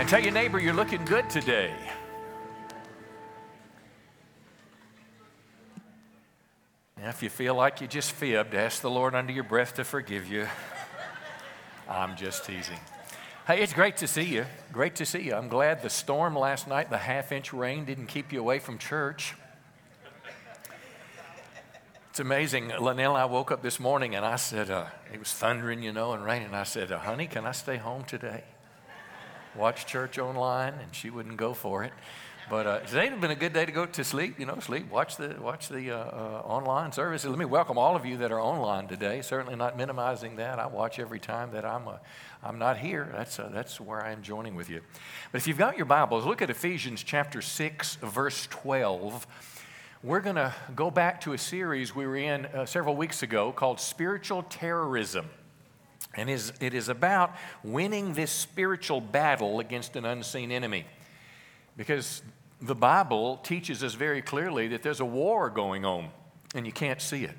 And tell your neighbor you're looking good today. Now, if you feel like you just fibbed, ask the Lord under your breath to forgive you. I'm just teasing. Hey, it's great to see you. Great to see you. I'm glad the storm last night, the half inch rain, didn't keep you away from church. It's amazing. Linnell and I woke up this morning and I said, uh, it was thundering, you know, and raining. I said, uh, honey, can I stay home today? Watch church online, and she wouldn't go for it. But uh, today have been a good day to go to sleep. You know, sleep. Watch the watch the uh, uh, online service. Let me welcome all of you that are online today. Certainly not minimizing that. I watch every time that I'm uh, I'm not here. That's uh, that's where I am joining with you. But if you've got your Bibles, look at Ephesians chapter six, verse twelve. We're going to go back to a series we were in uh, several weeks ago called Spiritual Terrorism. And it is about winning this spiritual battle against an unseen enemy. Because the Bible teaches us very clearly that there's a war going on and you can't see it.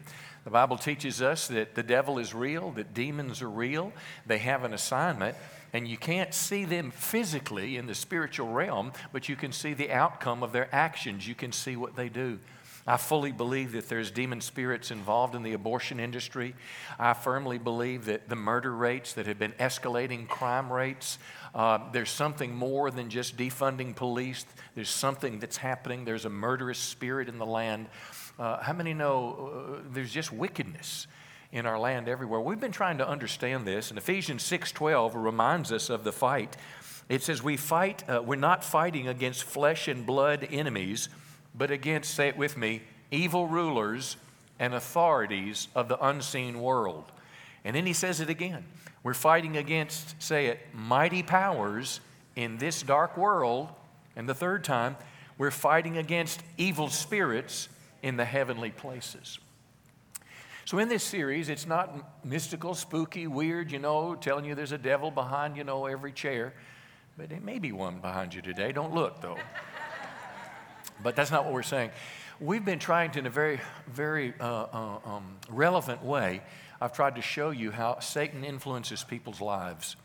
The Bible teaches us that the devil is real, that demons are real, they have an assignment, and you can't see them physically in the spiritual realm, but you can see the outcome of their actions. You can see what they do. I fully believe that there's demon spirits involved in the abortion industry. I firmly believe that the murder rates that have been escalating crime rates, uh, there's something more than just defunding police. There's something that's happening. There's a murderous spirit in the land. Uh, how many know uh, there's just wickedness? in our land everywhere. We've been trying to understand this, and Ephesians 6:12 reminds us of the fight. It says we fight. Uh, we're not fighting against flesh and blood enemies, but against, say it with me, evil rulers and authorities of the unseen world. And then he says it again. We're fighting against, say it, mighty powers in this dark world. And the third time, we're fighting against evil spirits in the heavenly places. So, in this series, it's not mystical, spooky, weird, you know, telling you there's a devil behind, you know, every chair. But there may be one behind you today. Don't look, though. But that's not what we're saying. We've been trying to, in a very, very uh, uh, um, relevant way, I've tried to show you how Satan influences people's lives.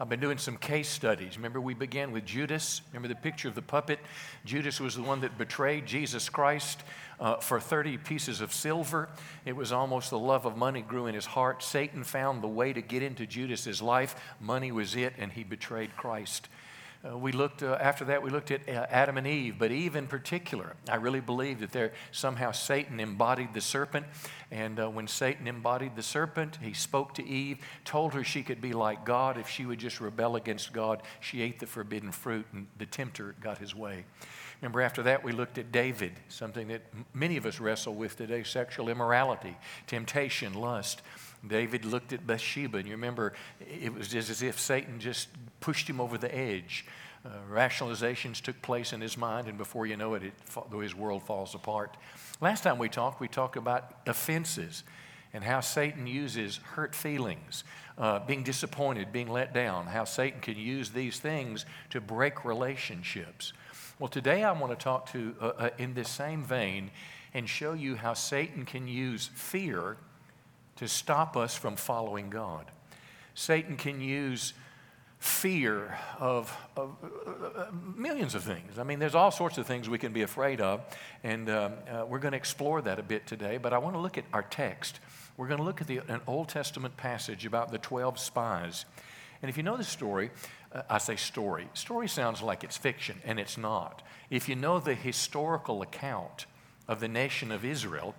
I've been doing some case studies. Remember, we began with Judas. Remember the picture of the puppet? Judas was the one that betrayed Jesus Christ uh, for 30 pieces of silver. It was almost the love of money grew in his heart. Satan found the way to get into Judas's life. Money was it, and he betrayed Christ. Uh, we looked, uh, after that, we looked at uh, Adam and Eve, but Eve in particular. I really believe that there somehow Satan embodied the serpent. And uh, when Satan embodied the serpent, he spoke to Eve, told her she could be like God if she would just rebel against God. She ate the forbidden fruit, and the tempter got his way. Remember, after that, we looked at David, something that many of us wrestle with today sexual immorality, temptation, lust. David looked at Bathsheba, and you remember it was just as if Satan just pushed him over the edge. Uh, rationalizations took place in his mind, and before you know it, it, his world falls apart. Last time we talked, we talked about offenses and how Satan uses hurt feelings, uh, being disappointed, being let down, how Satan can use these things to break relationships. Well, today I want to talk to, uh, uh in this same vein, and show you how Satan can use fear to stop us from following God. Satan can use fear of, of uh, millions of things. I mean, there's all sorts of things we can be afraid of, and um, uh, we're going to explore that a bit today. But I want to look at our text. We're going to look at the, an Old Testament passage about the 12 spies. And if you know the story, uh, I say story. Story sounds like it's fiction, and it's not. If you know the historical account of the nation of Israel,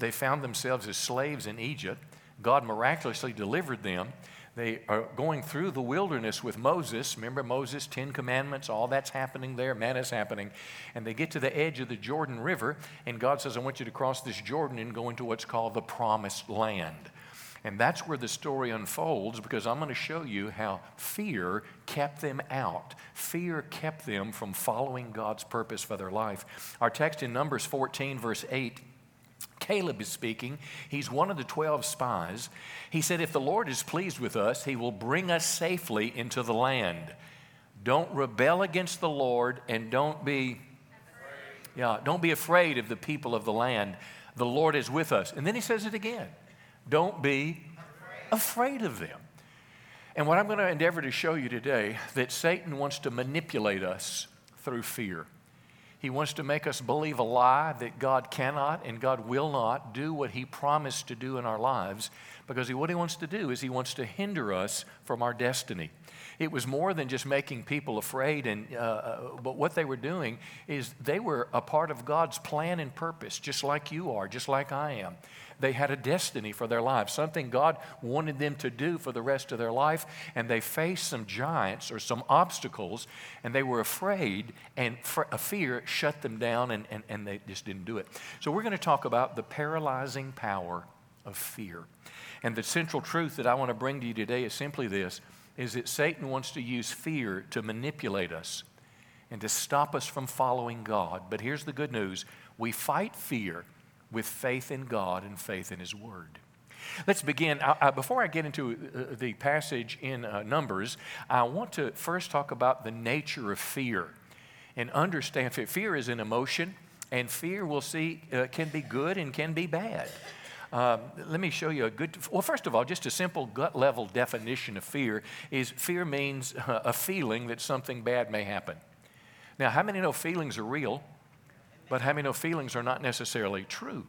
they found themselves as slaves in Egypt. God miraculously delivered them. They are going through the wilderness with Moses. Remember Moses, Ten Commandments, all that's happening there, manna's happening. And they get to the edge of the Jordan River, and God says, I want you to cross this Jordan and go into what's called the promised land. And that's where the story unfolds because I'm going to show you how fear kept them out. Fear kept them from following God's purpose for their life. Our text in Numbers 14, verse 8 Caleb is speaking. He's one of the 12 spies. He said, If the Lord is pleased with us, he will bring us safely into the land. Don't rebel against the Lord and don't be yeah, don't be afraid of the people of the land. The Lord is with us. And then he says it again. Don't be afraid of them. And what I'm going to endeavor to show you today that Satan wants to manipulate us through fear. He wants to make us believe a lie that God cannot and God will not do what He promised to do in our lives because he, what He wants to do is He wants to hinder us from our destiny. It was more than just making people afraid, and, uh, uh, but what they were doing is they were a part of God's plan and purpose, just like you are, just like I am. They had a destiny for their lives, something God wanted them to do for the rest of their life, and they faced some giants or some obstacles, and they were afraid, and a fear shut them down, and, and, and they just didn't do it. So, we're going to talk about the paralyzing power of fear. And the central truth that I want to bring to you today is simply this is that Satan wants to use fear to manipulate us and to stop us from following God. But here's the good news we fight fear with faith in God and faith in His Word. Let's begin. I, I, before I get into uh, the passage in uh, Numbers, I want to first talk about the nature of fear and understand fear. Fear is an emotion, and fear, we'll see, uh, can be good and can be bad. Um, let me show you a good, well, first of all, just a simple gut level definition of fear is fear means a feeling that something bad may happen. Now, how many know feelings are real, but how many know feelings are not necessarily true?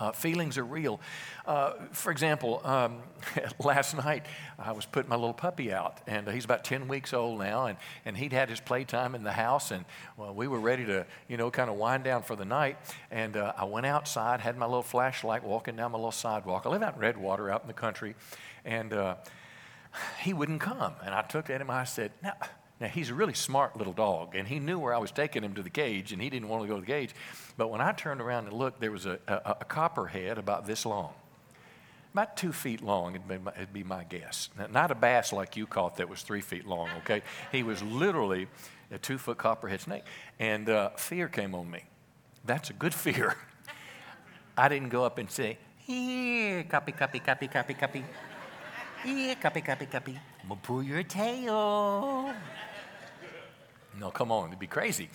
Uh, feelings are real. Uh, for example, um, last night I was putting my little puppy out, and he's about 10 weeks old now, and, and he'd had his playtime in the house, and well, we were ready to, you know, kind of wind down for the night. And uh, I went outside, had my little flashlight walking down my little sidewalk. I live out in Redwater, out in the country, and uh, he wouldn't come. And I took at him, I said, Now, now, he's a really smart little dog, and he knew where I was taking him to the cage, and he didn't want to go to the cage. But when I turned around and looked, there was a, a, a copperhead about this long, about two feet long, it'd be, my, it'd be my guess. Now, not a bass like you caught that was three feet long, okay? he was literally a two foot copperhead snake. And uh, fear came on me. That's a good fear. I didn't go up and say, Here, copy, copy, copy, copy, copy. Here, copy, copy, copy. I'm gonna pull your tail. No, come on, it'd be crazy.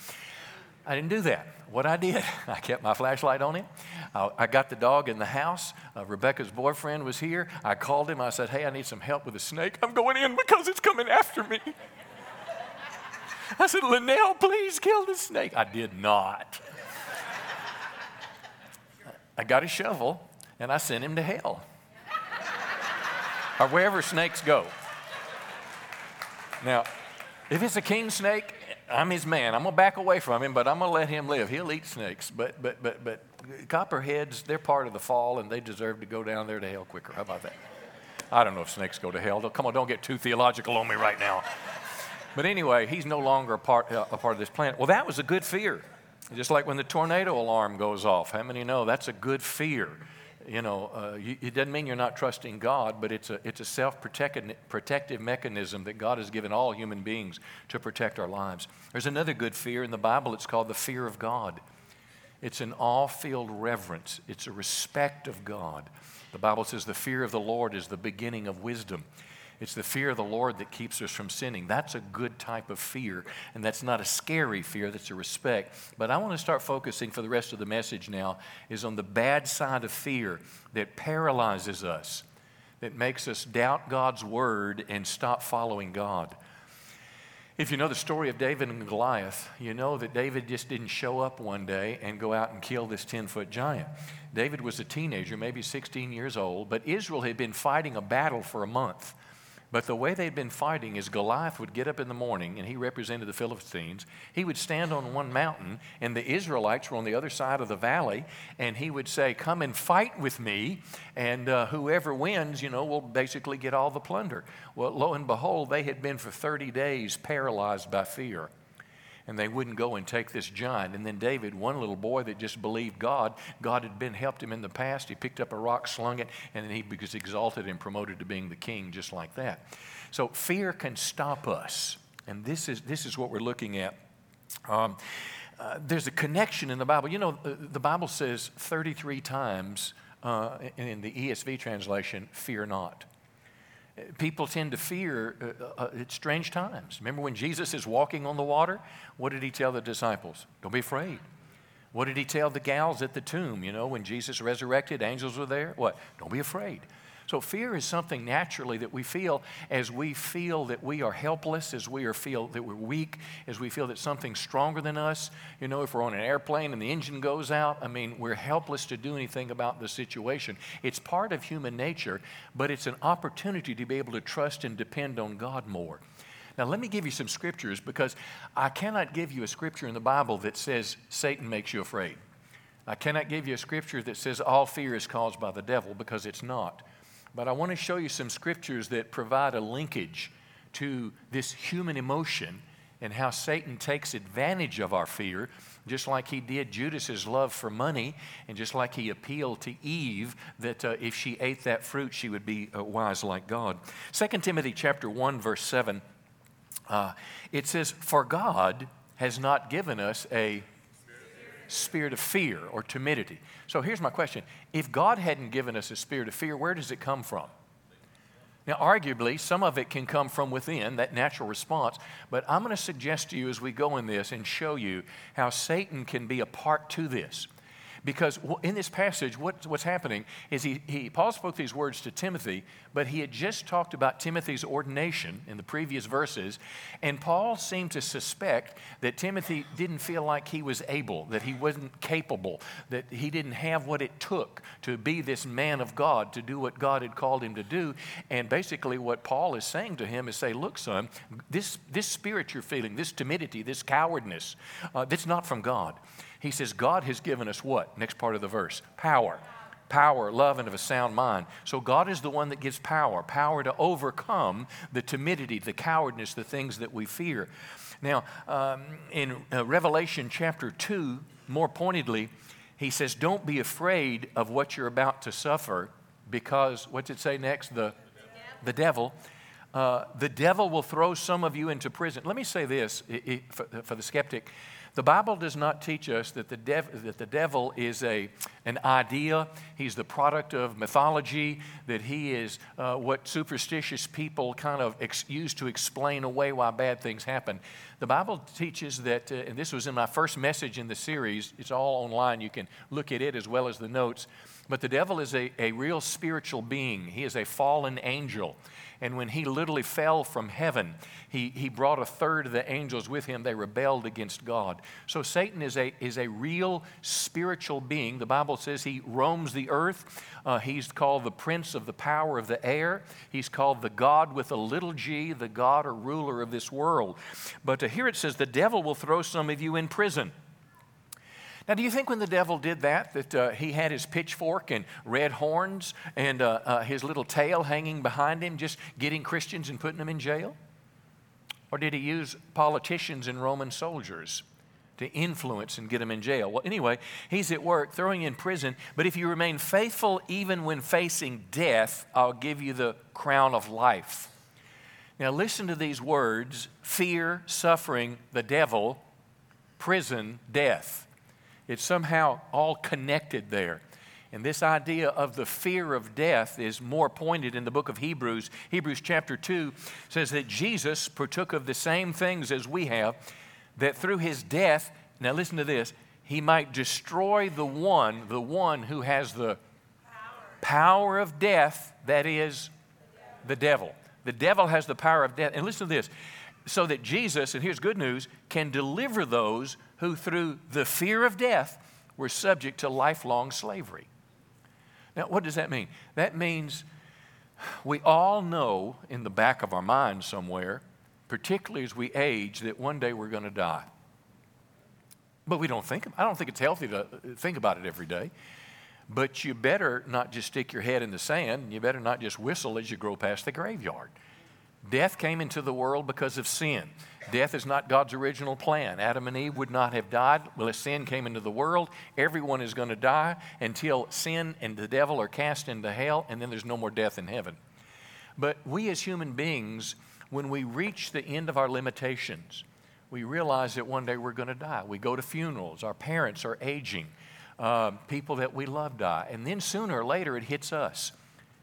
I didn't do that. What I did, I kept my flashlight on him. I, got the dog in the house. Uh, Rebecca's boyfriend was here. I called him. I said, Hey, I need some help with a snake. I'm going in because it's coming after me. I said, Linnell, please kill the snake. I did not. I got a shovel and I sent him to hell or wherever snakes go. Now, if it's a king snake, I'm his man. I'm gonna back away from him, but I'm gonna let him live. He'll eat snakes. But but but but copperheads, they're part of the fall, and they deserve to go down there to hell quicker. How about that? I don't know if snakes go to hell. Come on, don't get too theological on me right now. But anyway, he's no longer a part, uh, a part of this planet. Well, that was a good fear. Just like when the tornado alarm goes off. How many know that's a good fear? You know, uh, you, it doesn't mean you're not trusting God, but it's a, it's a self protective mechanism that God has given all human beings to protect our lives. There's another good fear in the Bible, it's called the fear of God. It's an awe filled reverence, it's a respect of God. The Bible says the fear of the Lord is the beginning of wisdom. It's the fear of the Lord that keeps us from sinning. That's a good type of fear, and that's not a scary fear, that's a respect. But I want to start focusing for the rest of the message now is on the bad side of fear that paralyzes us, that makes us doubt God's word and stop following God. If you know the story of David and Goliath, you know that David just didn't show up one day and go out and kill this 10 foot giant. David was a teenager, maybe 16 years old, but Israel had been fighting a battle for a month. But the way they'd been fighting is Goliath would get up in the morning, and he represented the Philistines. He would stand on one mountain, and the Israelites were on the other side of the valley, and he would say, Come and fight with me, and uh, whoever wins, you know, will basically get all the plunder. Well, lo and behold, they had been for 30 days paralyzed by fear and they wouldn't go and take this giant. And then David, one little boy that just believed God, God had been helped him in the past. He picked up a rock, slung it, and then he was exalted and promoted to being the king just like that. So fear can stop us. And this is, this is what we're looking at. Um, uh, there's a connection in the Bible. You know, the, the Bible says 33 times uh, in the ESV translation, fear not people tend to fear uh, uh, at strange times. Remember when Jesus is walking on the water? What did he tell the disciples? Don't be afraid. What did he tell the gals at the tomb? You know, when Jesus resurrected, angels were there. What? Don't be afraid. So, fear is something naturally that we feel as we feel that we are helpless, as we are feel that we're weak, as we feel that something's stronger than us. You know, if we're on an airplane and the engine goes out, I mean, we're helpless to do anything about the situation. It's part of human nature, but it's an opportunity to be able to trust and depend on God more. Now, let me give you some scriptures because I cannot give you a scripture in the Bible that says Satan makes you afraid. I cannot give you a scripture that says all fear is caused by the devil because it's not. But I want to show you some scriptures that provide a linkage to this human emotion and how Satan takes advantage of our fear, just like he did Judas's love for money, and just like he appealed to Eve that uh, if she ate that fruit, she would be uh, wise like God. 2 Timothy chapter 1, verse 7, uh, it says, For God has not given us a spirit of fear or timidity. So here's my question If God hadn't given us a spirit of fear, where does it come from? Now, arguably, some of it can come from within, that natural response, but I'm going to suggest to you as we go in this and show you how Satan can be a part to this. Because in this passage, what, what's happening is he, he, Paul spoke these words to Timothy, but he had just talked about Timothy's ordination in the previous verses, and Paul seemed to suspect that Timothy didn't feel like he was able, that he wasn't capable, that he didn't have what it took to be this man of God, to do what God had called him to do. And basically, what Paul is saying to him is say, Look, son, this, this spirit you're feeling, this timidity, this cowardness, uh, that's not from God. He says, God has given us what? Next part of the verse power. Power, love, and of a sound mind. So God is the one that gives power power to overcome the timidity, the cowardness, the things that we fear. Now, um, in uh, Revelation chapter 2, more pointedly, he says, Don't be afraid of what you're about to suffer because, what's it say next? The, the devil. Uh, the devil will throw some of you into prison. Let me say this for, for the skeptic the Bible does not teach us that the, dev- that the devil is a, an idea, he's the product of mythology, that he is uh, what superstitious people kind of ex- use to explain away why bad things happen. The Bible teaches that, uh, and this was in my first message in the series, it's all online, you can look at it as well as the notes. But the devil is a, a real spiritual being, he is a fallen angel. And when he literally fell from heaven, he, he brought a third of the angels with him. They rebelled against God. So Satan is a, is a real spiritual being. The Bible says he roams the earth. Uh, he's called the prince of the power of the air. He's called the God with a little g, the God or ruler of this world. But uh, here it says, the devil will throw some of you in prison. Now, do you think when the devil did that, that uh, he had his pitchfork and red horns and uh, uh, his little tail hanging behind him, just getting Christians and putting them in jail? Or did he use politicians and Roman soldiers to influence and get them in jail? Well, anyway, he's at work, throwing you in prison. But if you remain faithful even when facing death, I'll give you the crown of life. Now, listen to these words fear, suffering, the devil, prison, death. It's somehow all connected there. And this idea of the fear of death is more pointed in the book of Hebrews. Hebrews chapter 2 says that Jesus partook of the same things as we have, that through his death, now listen to this, he might destroy the one, the one who has the power, power of death, that is the devil. The devil has the power of death. And listen to this so that Jesus, and here's good news, can deliver those who, through the fear of death, were subject to lifelong slavery. Now, what does that mean? That means we all know in the back of our mind somewhere, particularly as we age, that one day we're going to die. But we don't think, I don't think it's healthy to think about it every day. But you better not just stick your head in the sand. You better not just whistle as you grow past the graveyard. Death came into the world because of sin. Death is not God's original plan. Adam and Eve would not have died. Well, if sin came into the world, everyone is going to die until sin and the devil are cast into hell, and then there's no more death in heaven. But we as human beings, when we reach the end of our limitations, we realize that one day we're going to die. We go to funerals, our parents are aging, uh, people that we love die, and then sooner or later it hits us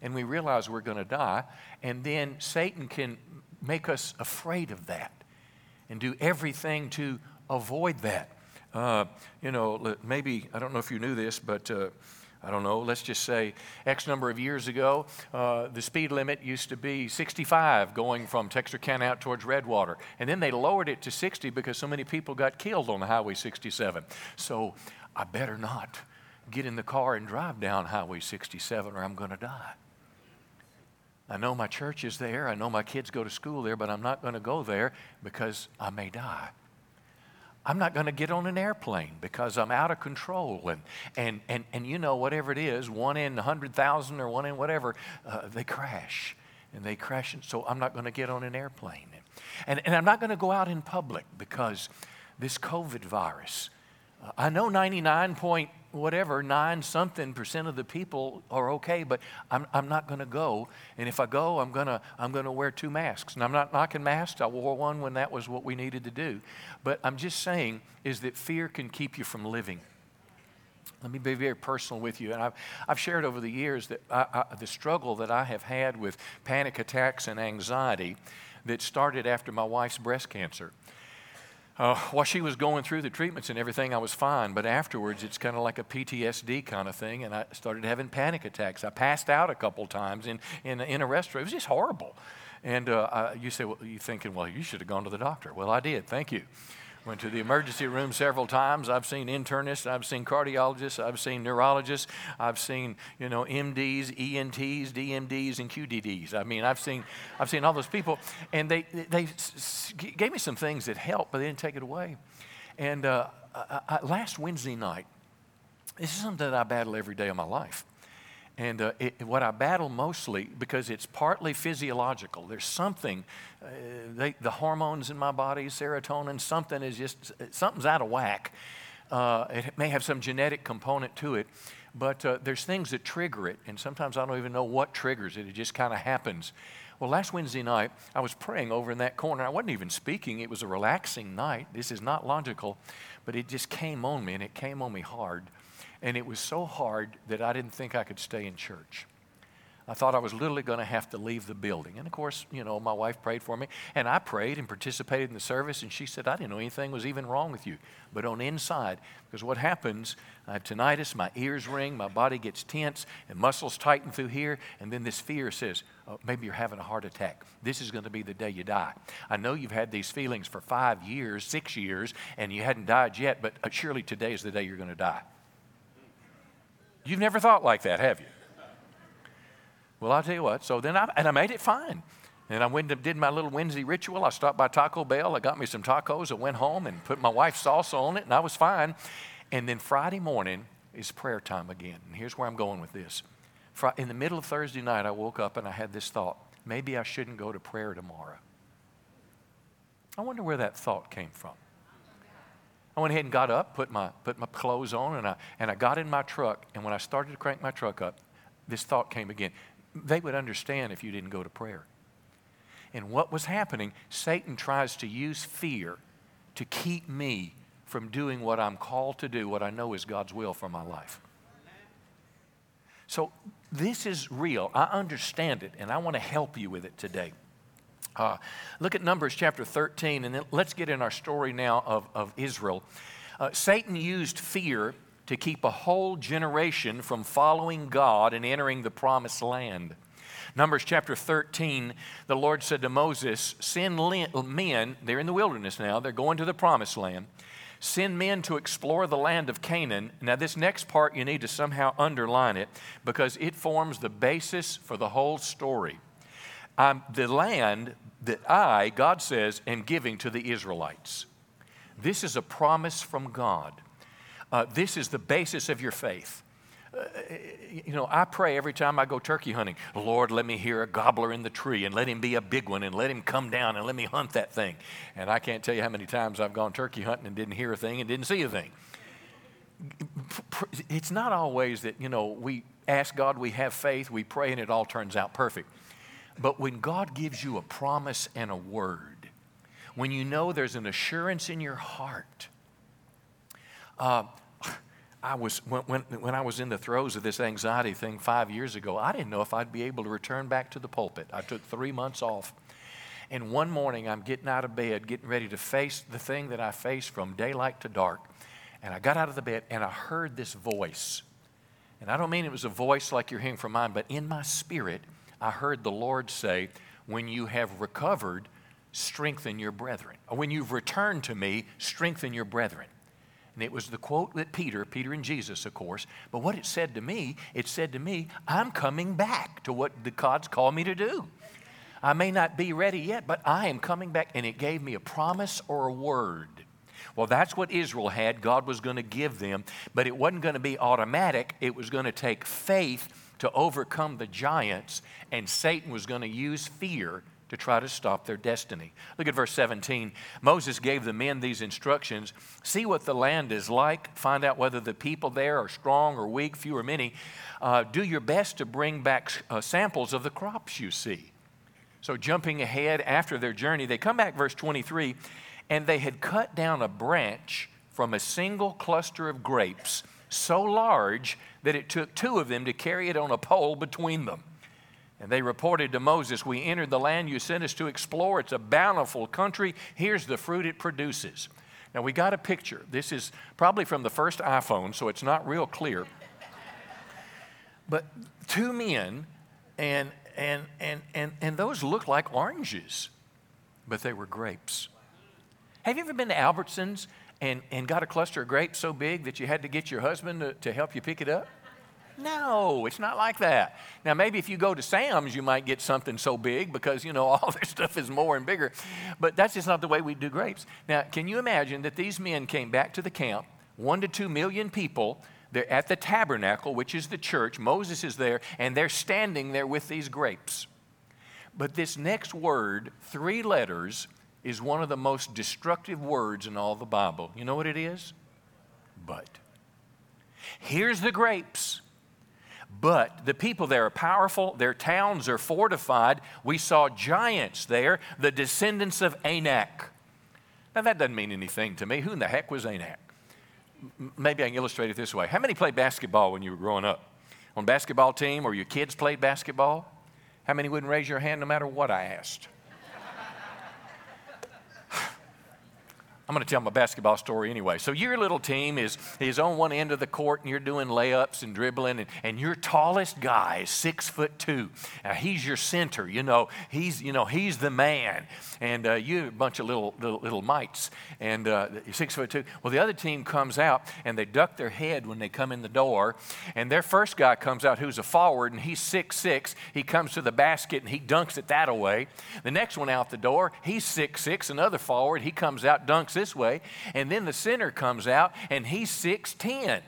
and we realize we're going to die, and then Satan can make us afraid of that and do everything to avoid that. Uh, you know, maybe, I don't know if you knew this, but uh, I don't know, let's just say X number of years ago, uh, the speed limit used to be 65 going from Texarkana out towards Redwater. And then they lowered it to 60 because so many people got killed on Highway 67. So I better not get in the car and drive down Highway 67 or I'm going to die. I know my church is there. I know my kids go to school there, but I'm not going to go there because I may die. I'm not going to get on an airplane because I'm out of control. And, and, and, and you know, whatever it is, one in 100,000 or one in whatever, uh, they crash. And they crash. And so I'm not going to get on an airplane. And, and I'm not going to go out in public because this COVID virus, I know 99 point whatever, nine something percent of the people are okay, but I'm, I'm not going to go. And if I go, I'm going to I'm to wear two masks. And I'm not knocking masks. I wore one when that was what we needed to do. But I'm just saying is that fear can keep you from living. Let me be very personal with you. And I've, I've shared over the years that I, I, the struggle that I have had with panic attacks and anxiety that started after my wife's breast cancer. Uh, while she was going through the treatments and everything, I was fine. But afterwards, it's kind of like a PTSD kind of thing, and I started having panic attacks. I passed out a couple times in, in, in a restaurant. It was just horrible. And uh, I, you say, well, you're thinking, well, you should have gone to the doctor. Well, I did. Thank you. Went to the emergency room several times. I've seen internists, I've seen cardiologists, I've seen neurologists, I've seen, you know, MDs, ENTs, DMDs, and QDDs. I mean, I've seen, I've seen all those people, and they, they gave me some things that helped, but they didn't take it away. And uh, I, I, last Wednesday night, this is something that I battle every day of my life. And uh, it, what I battle mostly, because it's partly physiological, there's something, uh, they, the hormones in my body, serotonin, something is just, something's out of whack. Uh, it may have some genetic component to it, but uh, there's things that trigger it, and sometimes I don't even know what triggers it. It just kind of happens. Well, last Wednesday night, I was praying over in that corner. I wasn't even speaking, it was a relaxing night. This is not logical, but it just came on me, and it came on me hard. And it was so hard that I didn't think I could stay in church. I thought I was literally going to have to leave the building. And of course, you know, my wife prayed for me, and I prayed and participated in the service, and she said, I didn't know anything was even wrong with you. But on inside, because what happens, I have tinnitus, my ears ring, my body gets tense, and muscles tighten through here, and then this fear says, oh, maybe you're having a heart attack. This is going to be the day you die. I know you've had these feelings for five years, six years, and you hadn't died yet, but uh, surely today is the day you're going to die. You've never thought like that, have you? Well, I'll tell you what. So then I, and I made it fine. And I went and did my little Wednesday ritual. I stopped by Taco Bell. I got me some tacos. I went home and put my wife's salsa on it, and I was fine. And then Friday morning is prayer time again. And here's where I'm going with this. In the middle of Thursday night, I woke up and I had this thought maybe I shouldn't go to prayer tomorrow. I wonder where that thought came from. I went ahead and got up, put my, put my clothes on, and I, and I got in my truck. And when I started to crank my truck up, this thought came again. They would understand if you didn't go to prayer. And what was happening, Satan tries to use fear to keep me from doing what I'm called to do, what I know is God's will for my life. So this is real. I understand it, and I want to help you with it today. Uh, look at Numbers chapter 13, and then let's get in our story now of, of Israel. Uh, Satan used fear to keep a whole generation from following God and entering the promised land. Numbers chapter 13, the Lord said to Moses, Send men, they're in the wilderness now, they're going to the promised land. Send men to explore the land of Canaan. Now, this next part, you need to somehow underline it because it forms the basis for the whole story. Um, the land that I, God says, am giving to the Israelites. This is a promise from God. Uh, this is the basis of your faith. Uh, you know, I pray every time I go turkey hunting, Lord, let me hear a gobbler in the tree and let him be a big one and let him come down and let me hunt that thing. And I can't tell you how many times I've gone turkey hunting and didn't hear a thing and didn't see a thing. It's not always that, you know, we ask God, we have faith, we pray, and it all turns out perfect. But when God gives you a promise and a word, when you know there's an assurance in your heart, uh, I was when, when, when I was in the throes of this anxiety thing five years ago, I didn't know if I'd be able to return back to the pulpit. I took three months off. And one morning I'm getting out of bed, getting ready to face the thing that I face from daylight to dark. And I got out of the bed and I heard this voice. And I don't mean it was a voice like you're hearing from mine, but in my spirit, I heard the Lord say, When you have recovered, strengthen your brethren. Or when you've returned to me, strengthen your brethren. And it was the quote that Peter, Peter and Jesus, of course, but what it said to me, it said to me, I'm coming back to what the God's called me to do. I may not be ready yet, but I am coming back. And it gave me a promise or a word. Well, that's what Israel had. God was going to give them, but it wasn't going to be automatic. It was going to take faith to overcome the giants, and Satan was going to use fear to try to stop their destiny. Look at verse 17. Moses gave the men these instructions See what the land is like, find out whether the people there are strong or weak, few or many. Uh, do your best to bring back uh, samples of the crops you see. So, jumping ahead after their journey, they come back, verse 23, and they had cut down a branch from a single cluster of grapes so large that it took two of them to carry it on a pole between them. And they reported to Moses, We entered the land you sent us to explore. It's a bountiful country. Here's the fruit it produces. Now, we got a picture. This is probably from the first iPhone, so it's not real clear. But two men, and, and, and, and, and those looked like oranges, but they were grapes. Have you ever been to Albertsons and, and got a cluster of grapes so big that you had to get your husband to, to help you pick it up? No, it's not like that. Now, maybe if you go to Sam's, you might get something so big because, you know, all their stuff is more and bigger. But that's just not the way we do grapes. Now, can you imagine that these men came back to the camp, one to two million people, they're at the tabernacle, which is the church. Moses is there, and they're standing there with these grapes. But this next word, three letters, is one of the most destructive words in all the Bible. You know what it is? But. Here's the grapes. But the people there are powerful, their towns are fortified. We saw giants there, the descendants of Anak. Now, that doesn't mean anything to me. Who in the heck was Anak? Maybe I can illustrate it this way. How many played basketball when you were growing up? On basketball team or your kids played basketball? How many wouldn't raise your hand no matter what I asked? I'm going to tell my basketball story anyway. So your little team is, is on one end of the court and you're doing layups and dribbling and, and your tallest guy is six foot two. Now he's your center, you know, he's, you know, he's the man. And uh, you a bunch of little, little, little mites and uh, six foot two. Well, the other team comes out and they duck their head when they come in the door. And their first guy comes out who's a forward and he's six six. He comes to the basket and he dunks it that away. The next one out the door, he's six six, another forward. He comes out, dunks this way. And then the center comes out and he's 6'10.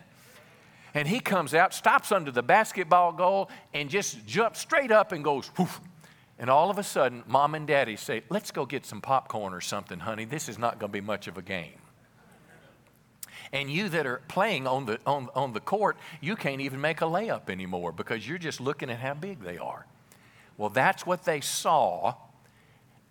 And he comes out, stops under the basketball goal, and just jumps straight up and goes, poof. And all of a sudden, mom and daddy say, Let's go get some popcorn or something, honey. This is not going to be much of a game. And you that are playing on the, on, on the court, you can't even make a layup anymore because you're just looking at how big they are. Well, that's what they saw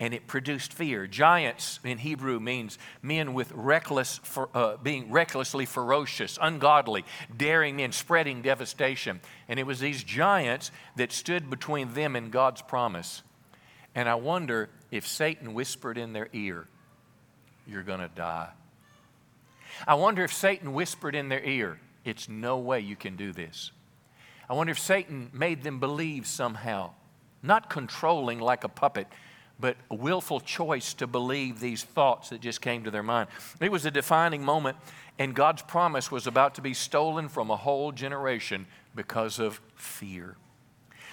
and it produced fear. Giants in Hebrew means men with reckless, uh, being recklessly ferocious, ungodly, daring men, spreading devastation. And it was these giants that stood between them and God's promise. And I wonder if Satan whispered in their ear, You're going to die. I wonder if Satan whispered in their ear, It's no way you can do this. I wonder if Satan made them believe somehow, not controlling like a puppet but a willful choice to believe these thoughts that just came to their mind. It was a defining moment, and God's promise was about to be stolen from a whole generation because of fear.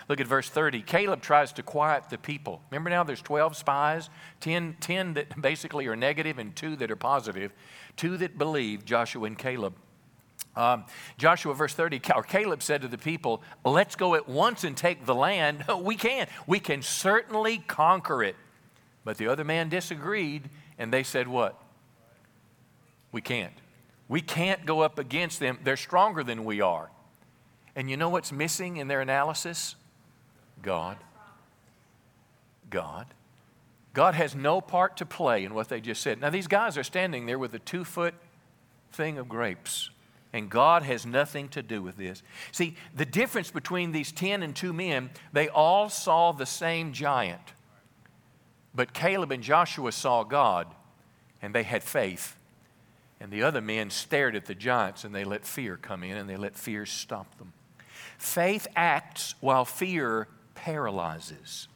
Look at verse 30. Caleb tries to quiet the people. Remember now, there's 12 spies, 10, 10 that basically are negative, and two that are. Two that believe, Joshua and Caleb. Um, Joshua, verse 30, or Caleb said to the people, Let's go at once and take the land. we can. We can certainly conquer it. But the other man disagreed, and they said, What? We can't. We can't go up against them. They're stronger than we are. And you know what's missing in their analysis? God. God. God has no part to play in what they just said. Now, these guys are standing there with a two foot thing of grapes and God has nothing to do with this. See, the difference between these 10 and two men, they all saw the same giant. But Caleb and Joshua saw God, and they had faith. And the other men stared at the giants, and they let fear come in, and they let fear stop them. Faith acts while fear paralyzes.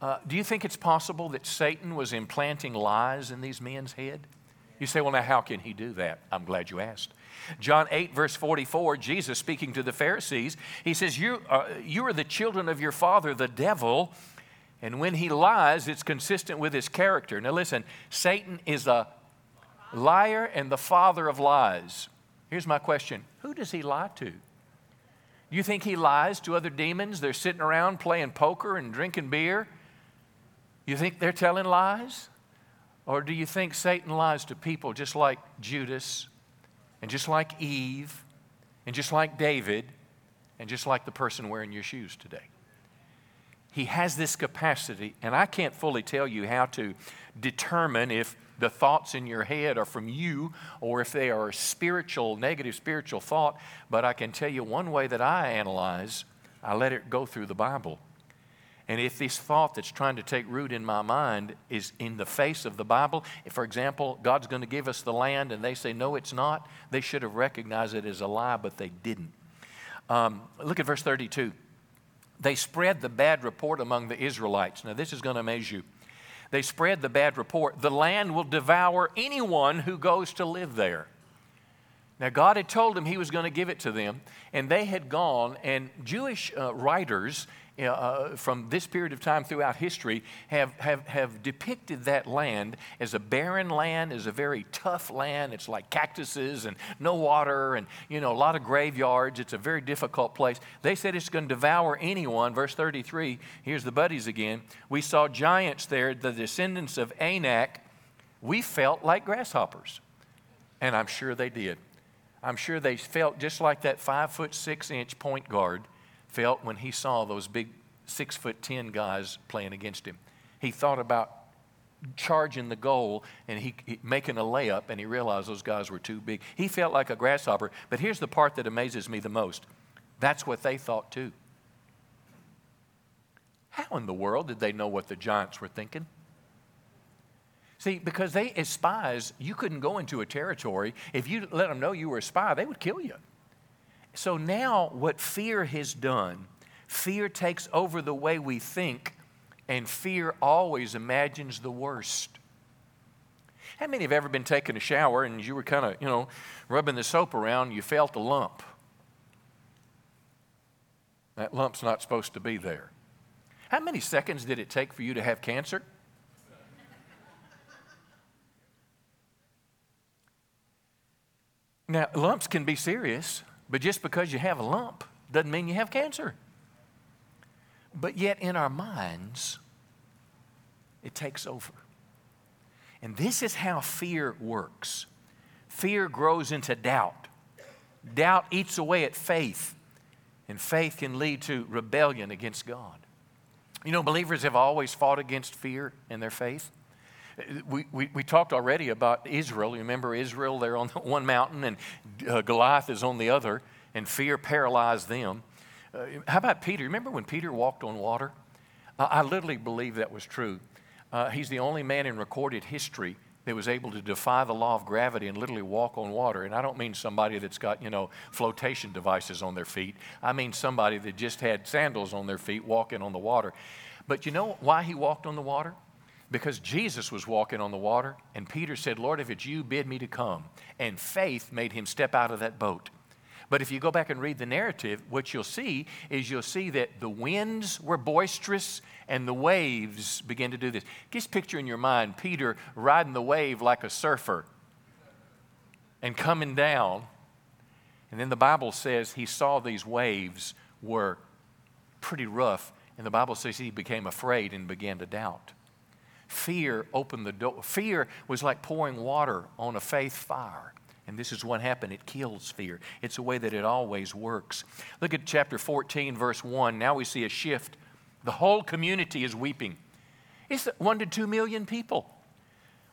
Uh, do you think it's possible that Satan was implanting lies in these men's head? You say, well, now how can he do that? I'm glad you asked. John 8, verse 44, Jesus speaking to the Pharisees, he says, you, uh, you are the children of your father, the devil, and when he lies, it's consistent with his character. Now, listen, Satan is a liar and the father of lies. Here's my question Who does he lie to? Do you think he lies to other demons? They're sitting around playing poker and drinking beer. You think they're telling lies? Or do you think Satan lies to people just like Judas and just like Eve and just like David and just like the person wearing your shoes today? He has this capacity, and I can't fully tell you how to determine if the thoughts in your head are from you or if they are spiritual, negative spiritual thought, but I can tell you one way that I analyze, I let it go through the Bible. And if this thought that's trying to take root in my mind is in the face of the Bible, if, for example, God's going to give us the land and they say, no, it's not, they should have recognized it as a lie, but they didn't. Um, look at verse 32. They spread the bad report among the Israelites. Now, this is going to amaze you. They spread the bad report. The land will devour anyone who goes to live there. Now, God had told them He was going to give it to them, and they had gone, and Jewish uh, writers uh, from this period of time throughout history have, have, have depicted that land as a barren land, as a very tough land. It's like cactuses and no water and, you know, a lot of graveyards. It's a very difficult place. They said it's going to devour anyone. Verse 33, here's the buddies again. We saw giants there, the descendants of Anak. We felt like grasshoppers. And I'm sure they did. I'm sure they felt just like that five foot six inch point guard felt when he saw those big six foot ten guys playing against him. He thought about charging the goal and he, he, making a layup and he realized those guys were too big. He felt like a grasshopper. But here's the part that amazes me the most. That's what they thought too. How in the world did they know what the giants were thinking? See, because they, as spies, you couldn't go into a territory. If you let them know you were a spy, they would kill you. So now, what fear has done, fear takes over the way we think, and fear always imagines the worst. How many have ever been taking a shower and you were kind of, you know, rubbing the soap around, you felt a lump? That lump's not supposed to be there. How many seconds did it take for you to have cancer? Now, lumps can be serious. But just because you have a lump doesn't mean you have cancer. But yet, in our minds, it takes over. And this is how fear works fear grows into doubt. Doubt eats away at faith, and faith can lead to rebellion against God. You know, believers have always fought against fear in their faith. We, we, talked already about Israel. You remember Israel? They're on one mountain and uh, Goliath is on the other, and fear paralyzed them. Uh, how about Peter? Remember when Peter walked on water? Uh, I literally believe that was true. Uh, he's the only man in recorded history that was able to defy the law of gravity and literally walk on water. And I don't mean somebody that's got, you know, flotation devices on their feet. I mean somebody that just had sandals on their feet walking on the water. But you know why he walked on the water? Because Jesus was walking on the water, and Peter said, Lord, if it's you, bid me to come. And faith made him step out of that boat. But if you go back and read the narrative, what you'll see is you'll see that the winds were boisterous and the waves began to do this. Just picture in your mind Peter riding the wave like a surfer and coming down. And then the Bible says he saw these waves were pretty rough. And the Bible says he became afraid and began to doubt. Fear opened the door. Fear was like pouring water on a faith fire. And this is what happened. It kills fear. It's a way that it always works. Look at chapter 14, verse 1. Now we see a shift. The whole community is weeping. It's one to two million people.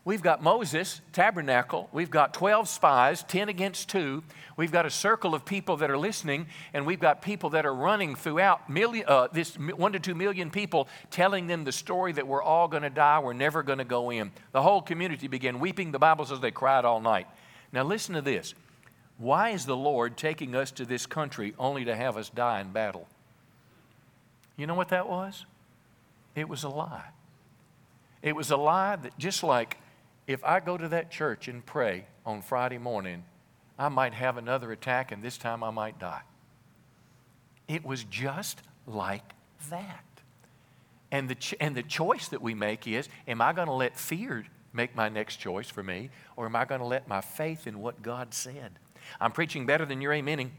We've got Moses, tabernacle. We've got 12 spies, 10 against 2. We've got a circle of people that are listening, and we've got people that are running throughout million, uh, this 1 to 2 million people telling them the story that we're all going to die, we're never going to go in. The whole community began weeping. The Bible says they cried all night. Now, listen to this Why is the Lord taking us to this country only to have us die in battle? You know what that was? It was a lie. It was a lie that just like if I go to that church and pray on Friday morning, I might have another attack and this time I might die. It was just like that. And the, ch- and the choice that we make is am I going to let fear make my next choice for me, or am I going to let my faith in what God said? I'm preaching better than you're amening.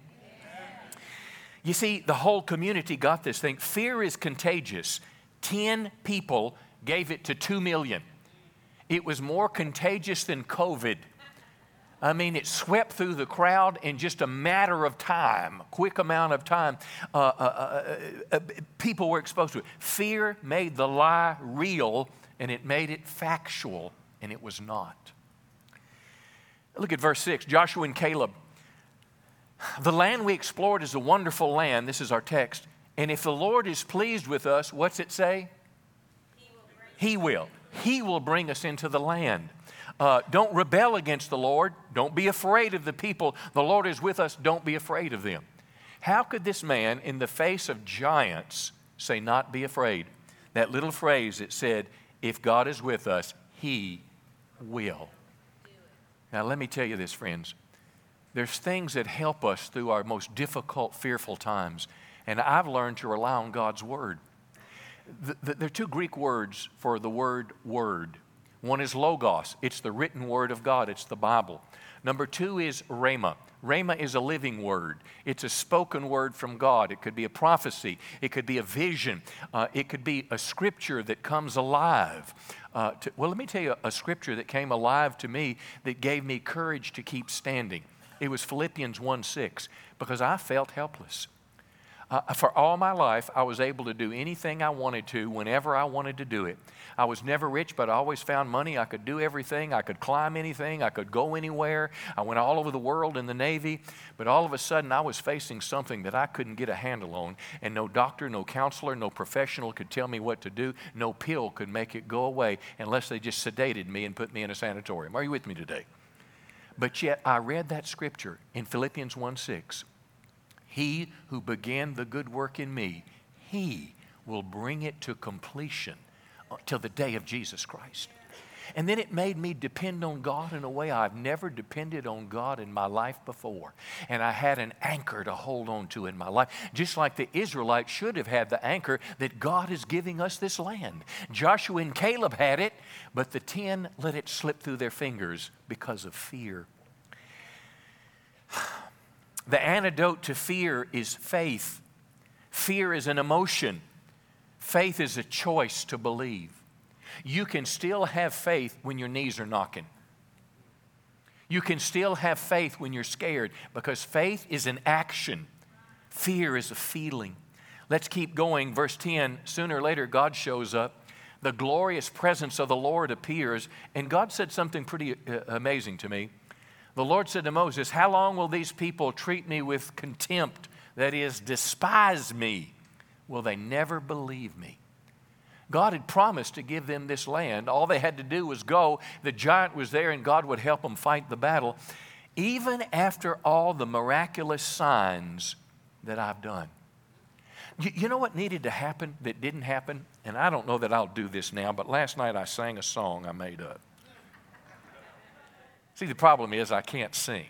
You see, the whole community got this thing. Fear is contagious. 10 people gave it to 2 million. It was more contagious than COVID. I mean, it swept through the crowd in just a matter of time, quick amount of time. Uh, uh, uh, uh, uh people were exposed to it. Fear made the lie real and it made it factual, and it was not. Look at verse 6 Joshua and Caleb. The land we explored is a wonderful land. This is our text. And if the Lord is pleased with us, what's it say? He will. He will bring us into the land. Uh, don't rebel against the Lord. Don't be afraid of the people. The Lord is with us. Don't be afraid of them. How could this man, in the face of giants, say, Not be afraid? That little phrase that said, If God is with us, He will. Now, let me tell you this, friends. There's things that help us through our most difficult, fearful times. And I've learned to rely on God's Word. The, the, there are two Greek words for the word word. One is logos, it's the written word of God, it's the Bible. Number two is rhema. Rhema is a living word. It's a spoken word from God. It could be a prophecy. It could be a vision. Uh, it could be a scripture that comes alive. Uh, to, well, let me tell you a scripture that came alive to me that gave me courage to keep standing. It was Philippians 1 6, because I felt helpless. Uh, for all my life, I was able to do anything I wanted to whenever I wanted to do it. I was never rich, but I always found money. I could do everything. I could climb anything. I could go anywhere. I went all over the world in the Navy. But all of a sudden, I was facing something that I couldn't get a handle on. And no doctor, no counselor, no professional could tell me what to do. No pill could make it go away unless they just sedated me and put me in a sanatorium. Are you with me today? But yet, I read that scripture in Philippians 1 6. He who began the good work in me, he will bring it to completion uh, till the day of Jesus Christ. And then it made me depend on God in a way I've never depended on God in my life before. And I had an anchor to hold on to in my life, just like the Israelites should have had the anchor that God is giving us this land. Joshua and Caleb had it, but the ten let it slip through their fingers because of fear. The antidote to fear is faith. Fear is an emotion, faith is a choice to believe. You can still have faith when your knees are knocking. You can still have faith when you're scared because faith is an action, fear is a feeling. Let's keep going. Verse 10 sooner or later, God shows up. The glorious presence of the Lord appears. And God said something pretty uh, amazing to me. The Lord said to Moses, How long will these people treat me with contempt? That is, despise me. Will they never believe me? God had promised to give them this land. All they had to do was go. The giant was there, and God would help them fight the battle. Even after all the miraculous signs that I've done. You, you know what needed to happen that didn't happen? And I don't know that I'll do this now, but last night I sang a song I made up. See, the problem is I can't sing.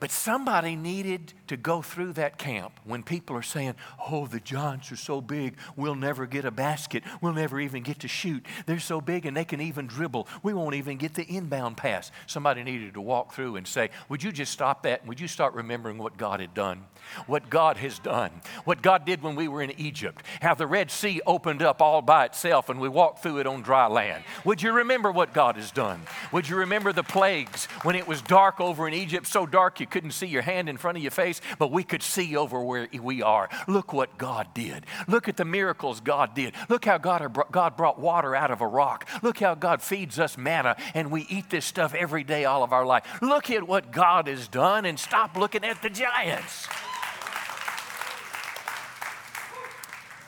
But somebody needed to go through that camp when people are saying, Oh, the giants are so big, we'll never get a basket. We'll never even get to shoot. They're so big and they can even dribble. We won't even get the inbound pass. Somebody needed to walk through and say, Would you just stop that? Would you start remembering what God had done? What God has done. What God did when we were in Egypt. How the Red Sea opened up all by itself and we walked through it on dry land. Would you remember what God has done? Would you remember the plagues when it was dark over in Egypt, so dark you couldn't see your hand in front of your face, but we could see over where we are. Look what God did. Look at the miracles God did. Look how God, God brought water out of a rock. Look how God feeds us manna, and we eat this stuff every day, all of our life. Look at what God has done, and stop looking at the giants.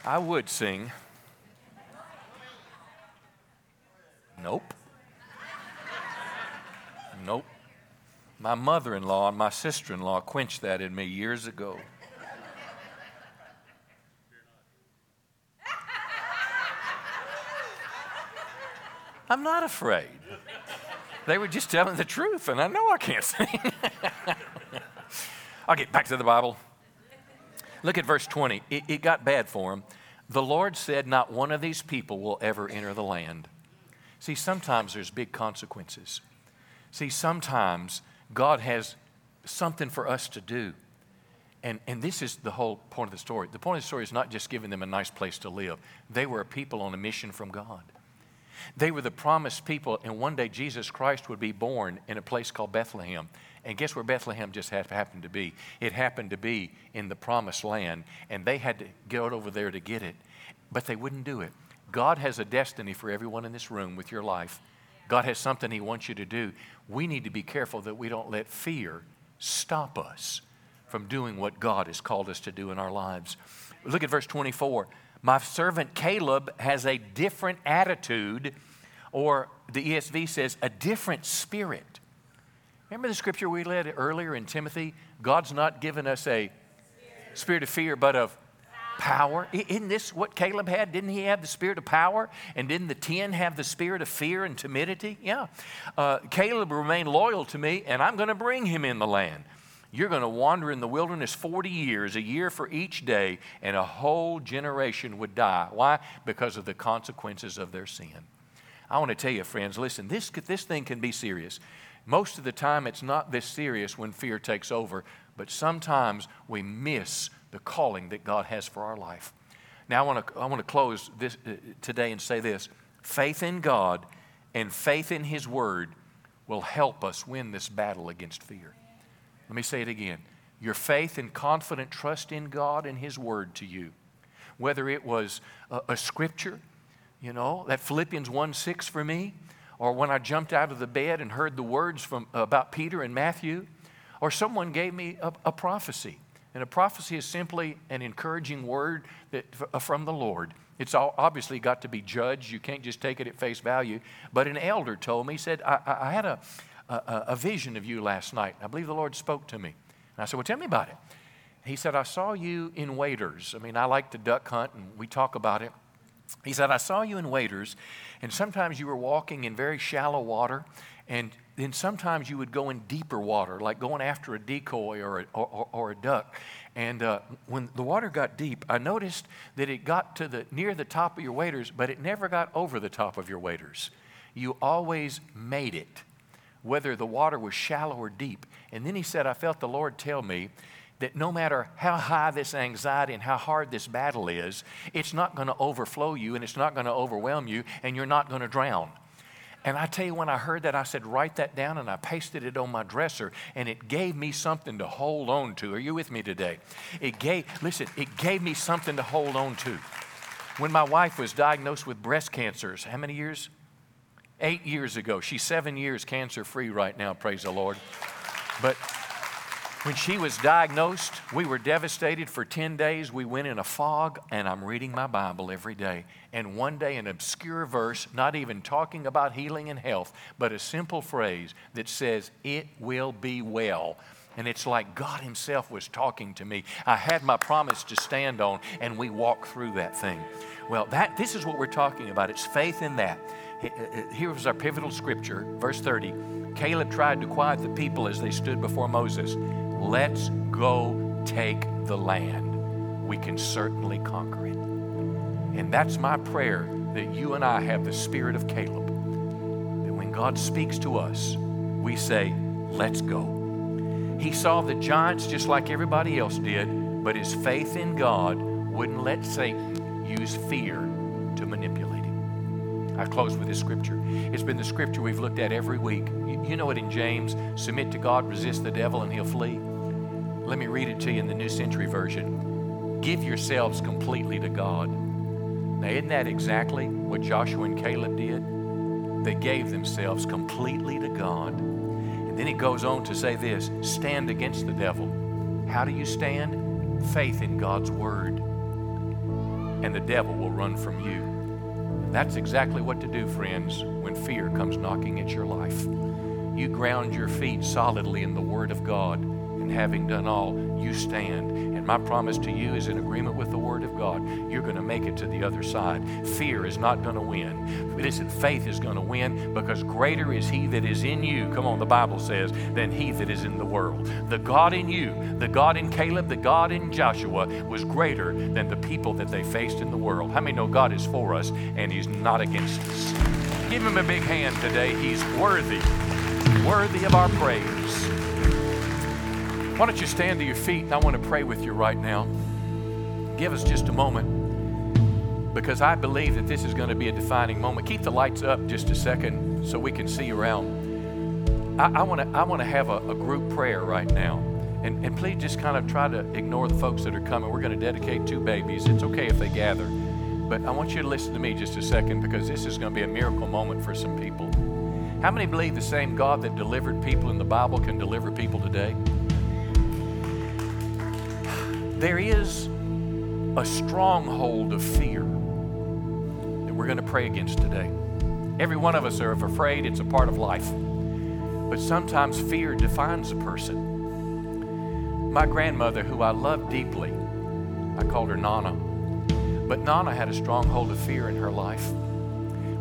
I would sing. Nope. Nope. My mother in law and my sister in law quenched that in me years ago. I'm not afraid. They were just telling the truth, and I know I can't sing. I'll get back to the Bible. Look at verse 20. It, it got bad for him. The Lord said, Not one of these people will ever enter the land. See, sometimes there's big consequences. See, sometimes God has something for us to do. And, and this is the whole point of the story. The point of the story is not just giving them a nice place to live, they were a people on a mission from God. They were the promised people, and one day Jesus Christ would be born in a place called Bethlehem. And guess where Bethlehem just happened to be? It happened to be in the promised land, and they had to go over there to get it, but they wouldn't do it. God has a destiny for everyone in this room with your life. God has something He wants you to do. We need to be careful that we don't let fear stop us from doing what God has called us to do in our lives. Look at verse 24. My servant Caleb has a different attitude, or the ESV says, a different spirit. Remember the scripture we read earlier in Timothy? God's not given us a spirit of fear, but of power. Isn't this what Caleb had? Didn't he have the spirit of power? And didn't the 10 have the spirit of fear and timidity? Yeah. Uh, Caleb remained loyal to me, and I'm going to bring him in the land. You're going to wander in the wilderness 40 years, a year for each day, and a whole generation would die. Why? Because of the consequences of their sin. I want to tell you, friends, listen, this, this thing can be serious. Most of the time, it's not this serious when fear takes over, but sometimes we miss the calling that God has for our life. Now, I want to, I want to close this, uh, today and say this faith in God and faith in His Word will help us win this battle against fear. Let me say it again. Your faith and confident trust in God and His Word to you, whether it was a, a scripture, you know, that Philippians 1 6 for me, or when I jumped out of the bed and heard the words from, about Peter and Matthew, or someone gave me a, a prophecy. And a prophecy is simply an encouraging word that, uh, from the Lord. It's all obviously got to be judged. You can't just take it at face value. But an elder told me, he said, I, I had a, a, a vision of you last night. I believe the Lord spoke to me. And I said, Well, tell me about it. He said, I saw you in waders. I mean, I like to duck hunt, and we talk about it. He said, I saw you in waders, and sometimes you were walking in very shallow water, and then sometimes you would go in deeper water, like going after a decoy or a, or, or a duck. And uh, when the water got deep, I noticed that it got to the near the top of your waders, but it never got over the top of your waders. You always made it whether the water was shallow or deep. And then he said, I felt the Lord tell me that no matter how high this anxiety and how hard this battle is, it's not going to overflow you and it's not going to overwhelm you and you're not going to drown. And I tell you, when I heard that, I said, write that down, and I pasted it on my dresser, and it gave me something to hold on to. Are you with me today? It gave, listen, it gave me something to hold on to. When my wife was diagnosed with breast cancers, how many years? eight years ago. She's seven years cancer free right now, praise the Lord. But when she was diagnosed, we were devastated for 10 days. We went in a fog, and I'm reading my Bible every day. And one day, an obscure verse, not even talking about healing and health, but a simple phrase that says, It will be well. And it's like God Himself was talking to me. I had my promise to stand on, and we walked through that thing. Well, that, this is what we're talking about. It's faith in that. Uh, uh, here was our pivotal scripture, verse 30. Caleb tried to quiet the people as they stood before Moses. Let's go take the land. We can certainly conquer it. And that's my prayer that you and I have the spirit of Caleb. That when God speaks to us, we say, Let's go. He saw the giants just like everybody else did, but his faith in God wouldn't let Satan use fear to manipulate. Him. I close with this scripture. It's been the scripture we've looked at every week. You, know it in James submit to God, resist the devil, and he'll flee. Let me read it to you in the New Century Version. Give yourselves completely to God. Now, isn't that exactly what Joshua and Caleb did? They gave themselves completely to God. And then he goes on to say this stand against the devil. How do you stand? Faith in God's word. And the devil will run from you. That's exactly what to do, friends, when fear comes knocking at your life. you ground your feet solidly in the Word of God. And having done all, you stand. And my promise to you is in agreement with the Word of God. You're going to make it to the other side. Fear is not going to win. Listen, faith is going to win because greater is He that is in you, come on, the Bible says, than He that is in the world. The God in you, the God in Caleb, the God in Joshua was greater than the people that they faced in the world. How many know God is for us and He's not against us? Give Him a big hand today. He's worthy, worthy of our praise. Why don't you stand to your feet and I want to pray with you right now. Give us just a moment because I believe that this is going to be a defining moment. Keep the lights up just a second so we can see around. I, I want to I want to have a, a group prayer right now. And, and please just kind of try to ignore the folks that are coming. We're going to dedicate two babies. It's okay if they gather. But I want you to listen to me just a second because this is going to be a miracle moment for some people. How many believe the same God that delivered people in the Bible can deliver people today? There is a stronghold of fear that we're going to pray against today. Every one of us are afraid, it's a part of life. But sometimes fear defines a person. My grandmother, who I love deeply, I called her Nana, but Nana had a stronghold of fear in her life.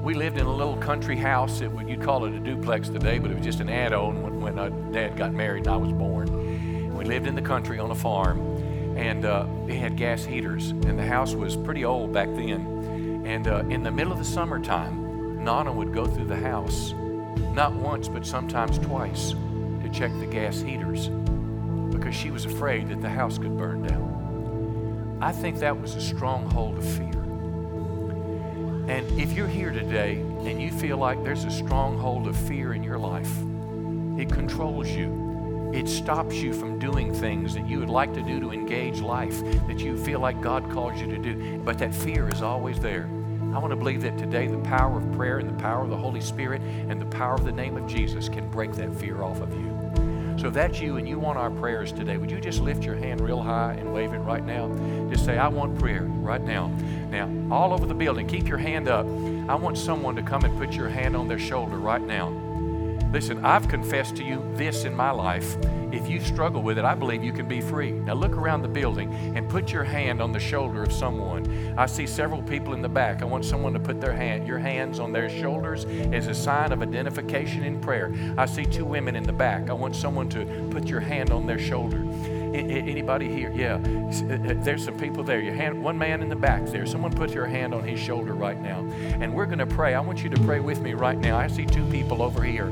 We lived in a little country house. It would, you'd call it a duplex today, but it was just an add-on when, when my dad got married and I was born. We lived in the country on a farm and uh, it had gas heaters, and the house was pretty old back then. And uh, in the middle of the summertime, Nana would go through the house, not once, but sometimes twice, to check the gas heaters because she was afraid that the house could burn down. I think that was a stronghold of fear. And if you're here today and you feel like there's a stronghold of fear in your life, it controls you it stops you from doing things that you would like to do to engage life, that you feel like God calls you to do. But that fear is always there. I want to believe that today the power of prayer and the power of the Holy Spirit and the power of the name of Jesus can break that fear off of you. So if that's you and you want our prayers today, would you just lift your hand real high and wave it right now? Just say, I want prayer right now. Now, all over the building, keep your hand up. I want someone to come and put your hand on their shoulder right now. Listen, I've confessed to you this in my life. If you struggle with it, I believe you can be free. Now look around the building and put your hand on the shoulder of someone. I see several people in the back. I want someone to put their hand, your hands on their shoulders as a sign of identification in prayer. I see two women in the back. I want someone to put your hand on their shoulder. Anybody here? Yeah. Uh, uh, there's some people there. Your hand, one man in the back there. Someone put your hand on his shoulder right now. And we're going to pray. I want you to pray with me right now. I see two people over here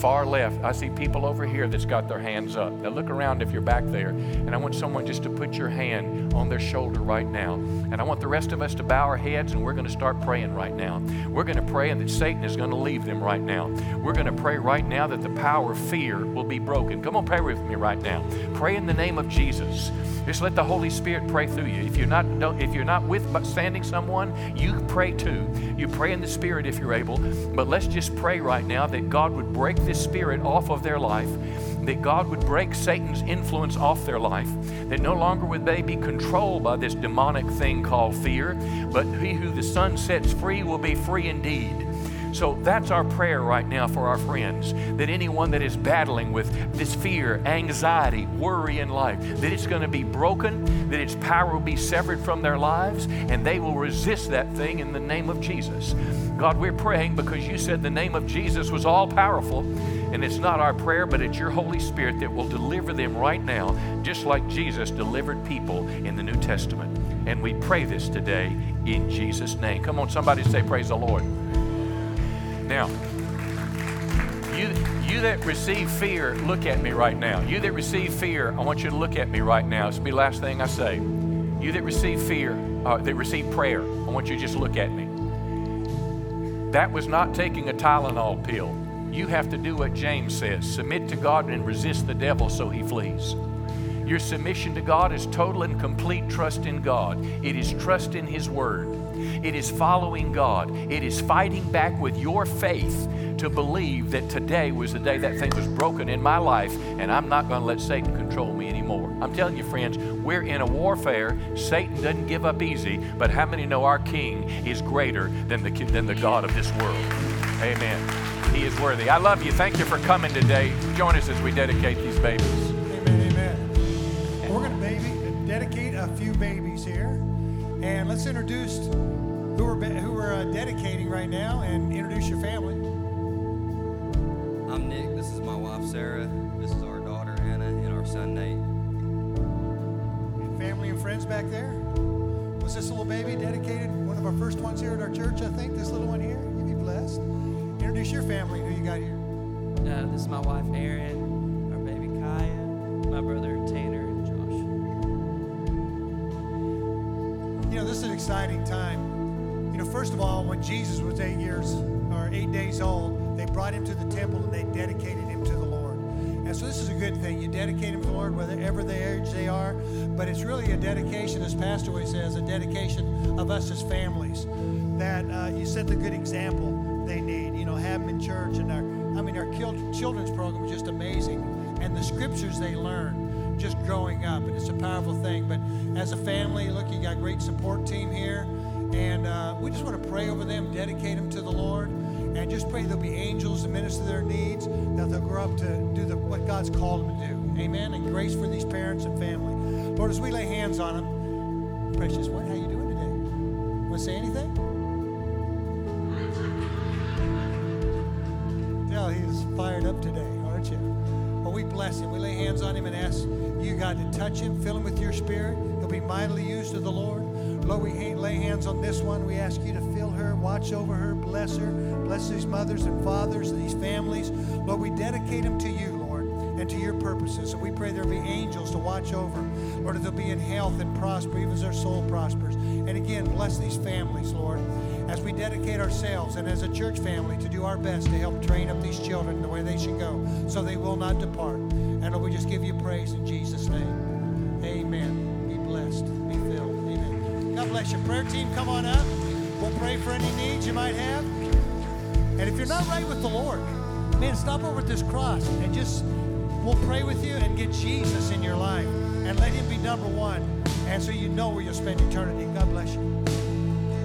far left, I see people over here that's got their hands up. Now look around if you're back there, and I want someone just to put your hand on their shoulder right now. And I want the rest of us to bow our heads, and we're going to start praying right now. We're going to pray, and that Satan is going to leave them right now. We're going to pray right now that the power of fear will be broken. Come on, pray with me right now. Pray in the name of Jesus. Just let the Holy Spirit pray through you. If you're not if you're not with standing someone, you pray too. You pray in the Spirit if you're able. But let's just pray right now that God would break this spirit off of their life, that God would break Satan's influence off their life, that no longer would they be controlled by this demonic thing called fear, but he who the Son sets free will be free indeed. So that's our prayer right now for our friends that anyone that is battling with this fear, anxiety, worry in life, that it's going to be broken, that its power will be severed from their lives, and they will resist that thing in the name of Jesus. God, we're praying because you said the name of Jesus was all powerful. And it's not our prayer, but it's your Holy Spirit that will deliver them right now, just like Jesus delivered people in the New Testament. And we pray this today in Jesus' name. Come on, somebody say, Praise the Lord. Now, you, you that receive fear, look at me right now. You that receive fear, I want you to look at me right now. Be the last thing I say. You that receive fear, uh, that receive prayer, I want you to just look at me. That was not taking a Tylenol pill. You have to do what James says submit to God and resist the devil so he flees. Your submission to God is total and complete trust in God, it is trust in His Word. It is following God. It is fighting back with your faith to believe that today was the day that thing was broken in my life and I'm not going to let Satan control me anymore. I'm telling you, friends, we're in a warfare. Satan doesn't give up easy, but how many know our King is greater than the, than the God of this world? Amen. He is worthy. I love you. Thank you for coming today. Join us as we dedicate these babies. Amen, amen. We're going to baby dedicate a few babies here, and let's introduce who we're who we're uh, dedicating right now, and introduce your family. I'm Nick. This is my wife Sarah. This is our daughter Anna and our son Nate. And family and friends back there. Was this little baby dedicated? One of our first ones here at our church, I think. This little one here. You be blessed. Introduce your family. Who you got here? Uh, this is my wife Erin, our baby Kaya, my brother Tanner, You know, this is an exciting time. You know, first of all, when Jesus was eight years or eight days old, they brought him to the temple and they dedicated him to the Lord. And so this is a good thing. You dedicate him to the Lord, whatever the age they are. But it's really a dedication, as Pastor always says, a dedication of us as families. That uh, you set the good example they need. You know, have them in church. And our, I mean, our children's program is just amazing. And the scriptures they learn just growing up. And it's a powerful thing. But as a family, look, you got a great support team here. And uh, we just want to pray over them, dedicate them to the Lord, and just pray there'll be angels to minister their needs, that they'll grow up to do the, what God's called them to do. Amen. And grace for these parents and family. Lord, as we lay hands on them, precious, what? How you doing today? Want to say anything? Yeah, he's fired up today, we bless him. We lay hands on him and ask you, God, to touch him, fill him with your spirit. He'll be mightily used of the Lord. Lord, we lay hands on this one. We ask you to fill her, watch over her, bless her, bless these mothers and fathers and these families. Lord, we dedicate them to you, Lord, and to your purposes. And we pray there'll be angels to watch over. Lord, that they'll be in health and prosper, even as their soul prospers. And again, bless these families, Lord, as we dedicate ourselves and as a church family to do our best to help train up these children the way they should go so they will not depart. And Lord, we just give you praise in Jesus' name. Amen. Be blessed. Be filled. Amen. God bless you. Prayer team, come on up. We'll pray for any needs you might have. And if you're not right with the Lord, man, stop over at this cross and just, we'll pray with you and get Jesus in your life and let him be number one. And so you know where you'll spend eternity. God bless you.